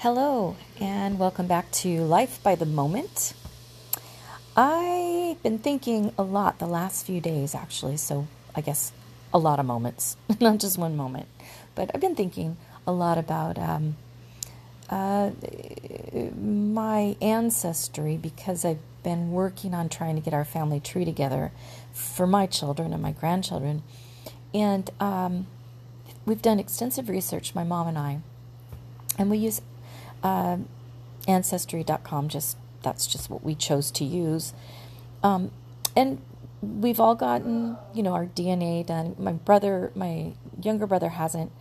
Hello, and welcome back to Life by the Moment. I've been thinking a lot the last few days, actually, so I guess a lot of moments, not just one moment. But I've been thinking a lot about um, uh, my ancestry because I've been working on trying to get our family tree together for my children and my grandchildren. And um, we've done extensive research, my mom and I, and we use uh, ancestry.com. Just that's just what we chose to use, um, and we've all gotten you know our DNA done. My brother, my younger brother, hasn't,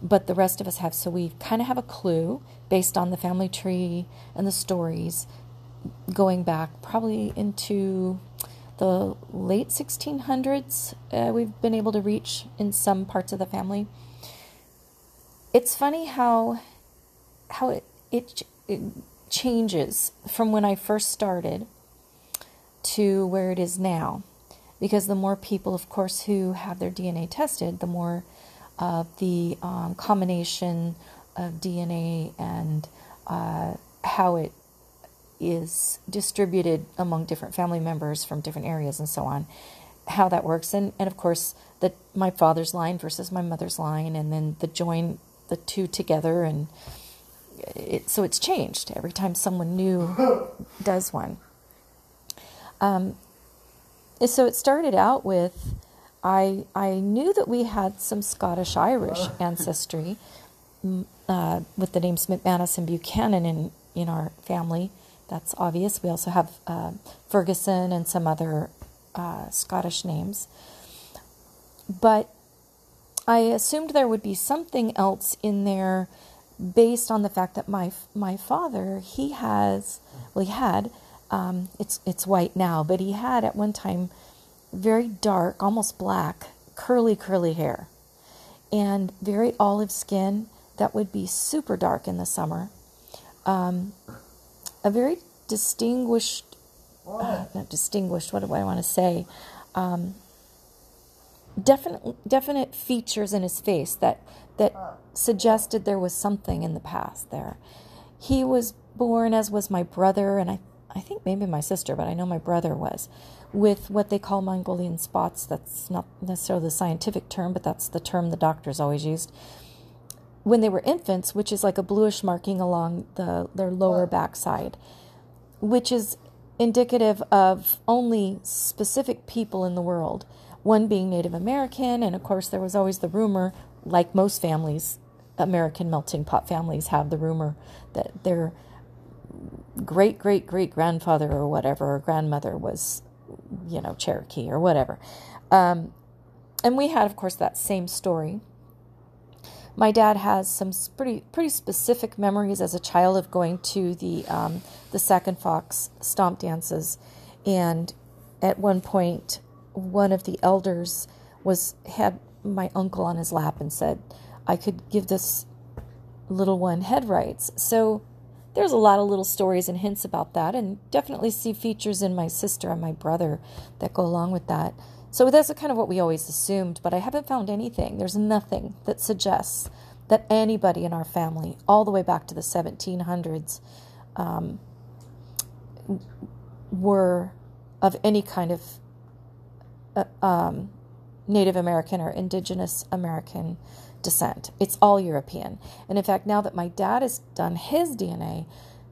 but the rest of us have. So we kind of have a clue based on the family tree and the stories going back probably into the late 1600s. Uh, we've been able to reach in some parts of the family. It's funny how how it it, it changes from when I first started to where it is now. Because the more people, of course, who have their DNA tested, the more of the um, combination of DNA and uh, how it is distributed among different family members from different areas and so on, how that works, and and of course that my father's line versus my mother's line, and then the join the two together and it, so it's changed every time someone new does one. Um, so it started out with I I knew that we had some Scottish Irish ancestry uh, with the names McManus and Buchanan in in our family. That's obvious. We also have uh, Ferguson and some other uh, Scottish names, but I assumed there would be something else in there based on the fact that my my father he has well he had um, it's it's white now but he had at one time very dark almost black curly curly hair and very olive skin that would be super dark in the summer. Um, a very distinguished uh, not distinguished what do I want to say? Um, definite definite features in his face that that suggested there was something in the past there. He was born, as was my brother, and I, I think maybe my sister, but I know my brother was, with what they call Mongolian spots. That's not necessarily the scientific term, but that's the term the doctors always used. When they were infants, which is like a bluish marking along the their lower backside, which is indicative of only specific people in the world one being Native American, and of course, there was always the rumor like most families, American melting pot families have the rumor that their great great great grandfather or whatever or grandmother was, you know, Cherokee or whatever. Um, and we had, of course, that same story. My dad has some pretty pretty specific memories as a child of going to the um, the Sac and Fox stomp dances, and at one point, one of the elders was had my uncle on his lap and said I could give this little one head rights. So there's a lot of little stories and hints about that, and definitely see features in my sister and my brother that go along with that. So that's kind of what we always assumed, but I haven't found anything. There's nothing that suggests that anybody in our family, all the way back to the 1700s, um, were of any kind of uh, um, Native American or Indigenous American descent. It's all European. And in fact, now that my dad has done his DNA,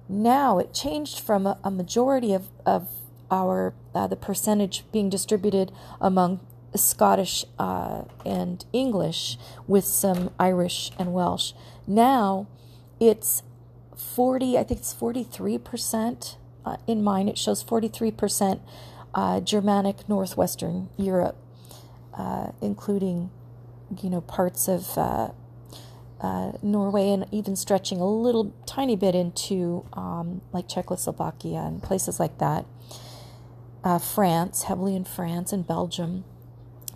now it changed from a, a majority of, of our uh, the percentage being distributed among Scottish uh, and English with some Irish and Welsh. Now it's 40, I think it's 43% uh, in mine. It shows 43% uh, Germanic Northwestern Europe uh, including, you know, parts of uh, uh, Norway and even stretching a little tiny bit into um, like Czechoslovakia and places like that. Uh, France, heavily in France and Belgium,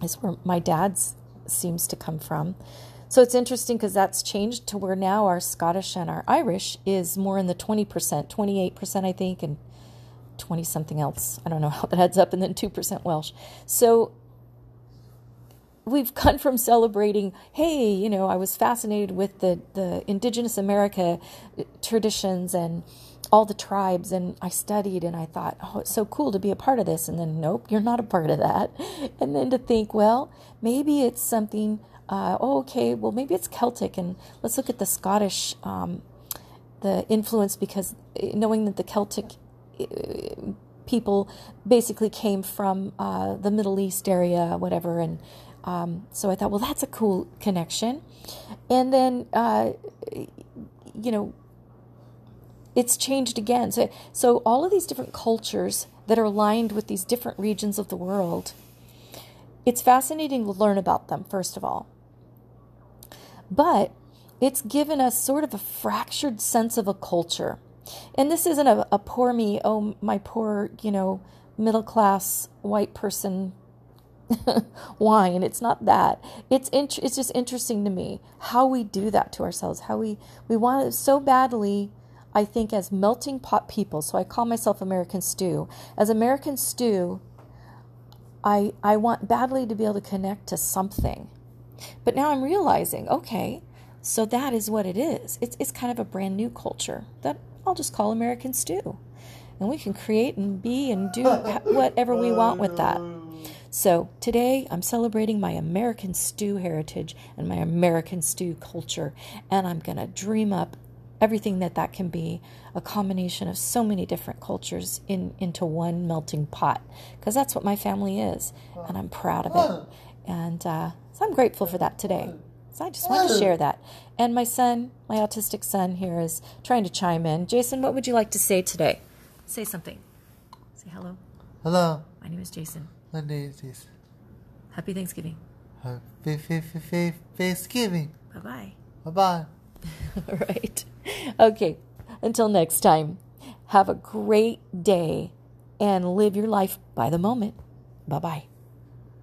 is where my dad's seems to come from. So it's interesting because that's changed to where now our Scottish and our Irish is more in the 20%, 28%, I think, and 20 something else. I don't know how that adds up, and then 2% Welsh. So we've gone from celebrating, hey, you know, I was fascinated with the, the indigenous America traditions and all the tribes and I studied and I thought, oh, it's so cool to be a part of this. And then, nope, you're not a part of that. And then to think, well, maybe it's something, uh, oh, okay, well, maybe it's Celtic. And let's look at the Scottish, um, the influence because eh, knowing that the Celtic people basically came from uh, the Middle East area, whatever. And um, so I thought, well, that's a cool connection. And then, uh, you know, it's changed again. So, so all of these different cultures that are aligned with these different regions of the world, it's fascinating to learn about them, first of all. But it's given us sort of a fractured sense of a culture. And this isn't a, a poor me, oh, my poor, you know, middle class white person whine. It's not that. It's int- it's just interesting to me how we do that to ourselves. How we we want it so badly. I think as melting pot people. So I call myself American Stew. As American Stew, I I want badly to be able to connect to something. But now I'm realizing, okay, so that is what it is. It's it's kind of a brand new culture that I'll just call American Stew. And we can create and be and do whatever we want with that. So today I'm celebrating my American stew heritage and my American stew culture, and I'm going to dream up everything that that can be a combination of so many different cultures in into one melting pot because that's what my family is and i'm proud of it and uh, so i'm grateful for that today so i just wanted to share that. And my son my autistic son here is trying to chime in. Jason what would you like to say today? Say something. Say hello. Hello. My name is jason. My name is jason. Happy thanksgiving. Happy thanksgiving. Bye-bye. Bye-bye. Right. Okay. Until next time, have a great day and live your life by the moment. Bye bye.